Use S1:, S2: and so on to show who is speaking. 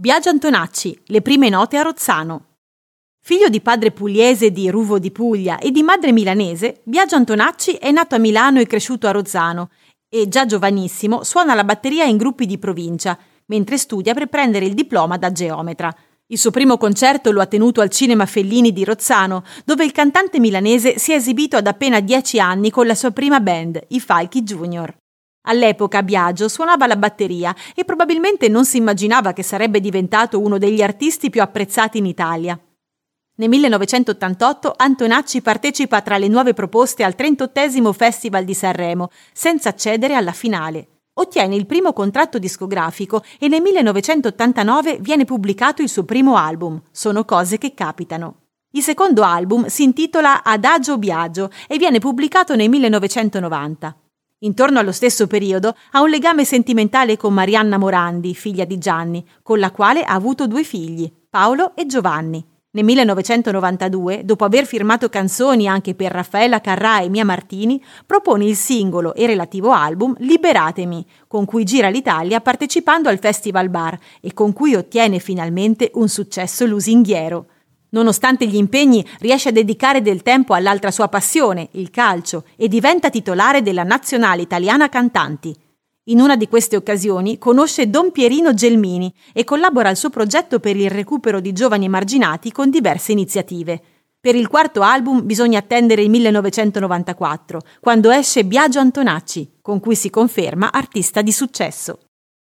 S1: Biagio Antonacci, le prime note a Rozzano. Figlio di padre pugliese di Ruvo di Puglia e di madre milanese, Biagio Antonacci è nato a Milano e cresciuto a Rozzano e già giovanissimo suona la batteria in gruppi di provincia, mentre studia per prendere il diploma da geometra. Il suo primo concerto lo ha tenuto al Cinema Fellini di Rozzano, dove il cantante milanese si è esibito ad appena dieci anni con la sua prima band, i Falchi Junior. All'epoca Biagio suonava la batteria e probabilmente non si immaginava che sarebbe diventato uno degli artisti più apprezzati in Italia. Nel 1988 Antonacci partecipa tra le nuove proposte al 38 Festival di Sanremo, senza accedere alla finale. Ottiene il primo contratto discografico e nel 1989 viene pubblicato il suo primo album, Sono cose che capitano. Il secondo album si intitola Adagio Biagio e viene pubblicato nel 1990. Intorno allo stesso periodo ha un legame sentimentale con Marianna Morandi, figlia di Gianni, con la quale ha avuto due figli, Paolo e Giovanni. Nel 1992, dopo aver firmato canzoni anche per Raffaella Carrà e Mia Martini, propone il singolo e relativo album Liberatemi, con cui gira l'Italia partecipando al Festival Bar e con cui ottiene finalmente un successo lusinghiero. Nonostante gli impegni, riesce a dedicare del tempo all'altra sua passione, il calcio, e diventa titolare della nazionale italiana cantanti. In una di queste occasioni conosce Don Pierino Gelmini e collabora al suo progetto per il recupero di giovani emarginati con diverse iniziative. Per il quarto album bisogna attendere il 1994, quando esce Biagio Antonacci, con cui si conferma artista di successo.